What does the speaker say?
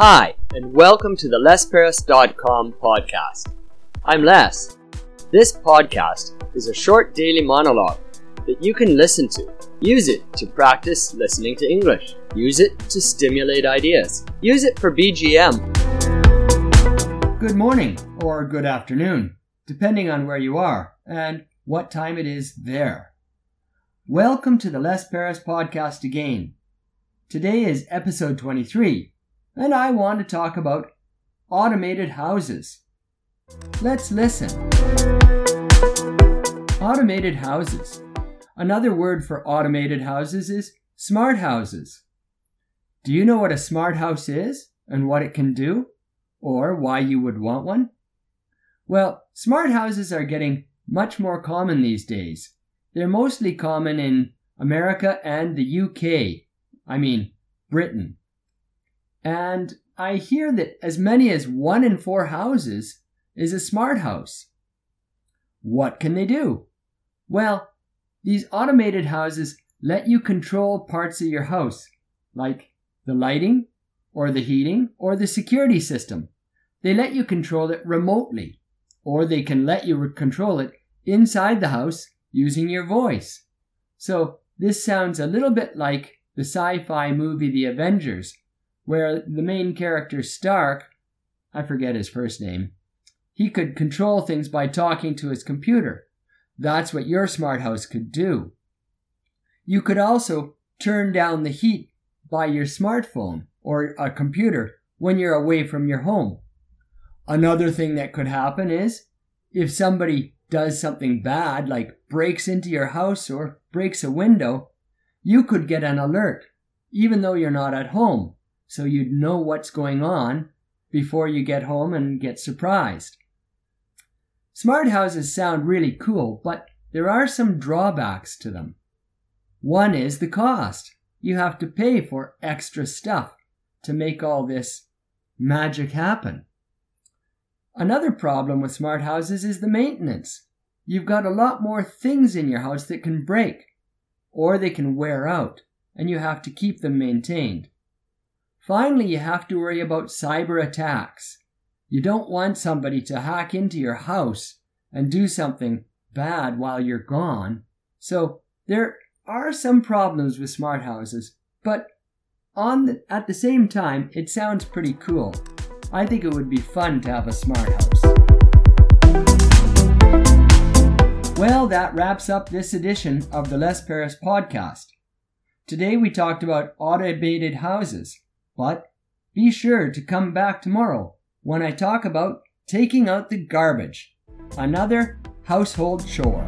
Hi, and welcome to the LesPerras.com podcast. I'm Les. This podcast is a short daily monologue that you can listen to. Use it to practice listening to English. Use it to stimulate ideas. Use it for BGM. Good morning or good afternoon, depending on where you are and what time it is there. Welcome to the Les Perras podcast again. Today is episode 23, and I want to talk about automated houses. Let's listen. Automated houses. Another word for automated houses is smart houses. Do you know what a smart house is and what it can do? Or why you would want one? Well, smart houses are getting much more common these days. They're mostly common in America and the UK. I mean, Britain. And I hear that as many as one in four houses is a smart house. What can they do? Well, these automated houses let you control parts of your house, like the lighting, or the heating, or the security system. They let you control it remotely, or they can let you control it inside the house using your voice. So this sounds a little bit like the sci fi movie The Avengers, where the main character Stark, I forget his first name, he could control things by talking to his computer. That's what your smart house could do. You could also turn down the heat by your smartphone or a computer when you're away from your home. Another thing that could happen is if somebody does something bad, like breaks into your house or breaks a window, you could get an alert, even though you're not at home, so you'd know what's going on before you get home and get surprised. Smart houses sound really cool, but there are some drawbacks to them. One is the cost. You have to pay for extra stuff to make all this magic happen. Another problem with smart houses is the maintenance. You've got a lot more things in your house that can break or they can wear out, and you have to keep them maintained. Finally, you have to worry about cyber attacks. You don't want somebody to hack into your house and do something bad while you're gone. So there are some problems with smart houses, but on the, at the same time, it sounds pretty cool. I think it would be fun to have a smart house. Well, that wraps up this edition of the Les Perras podcast. Today we talked about automated houses, but be sure to come back tomorrow when I talk about taking out the garbage, another household chore.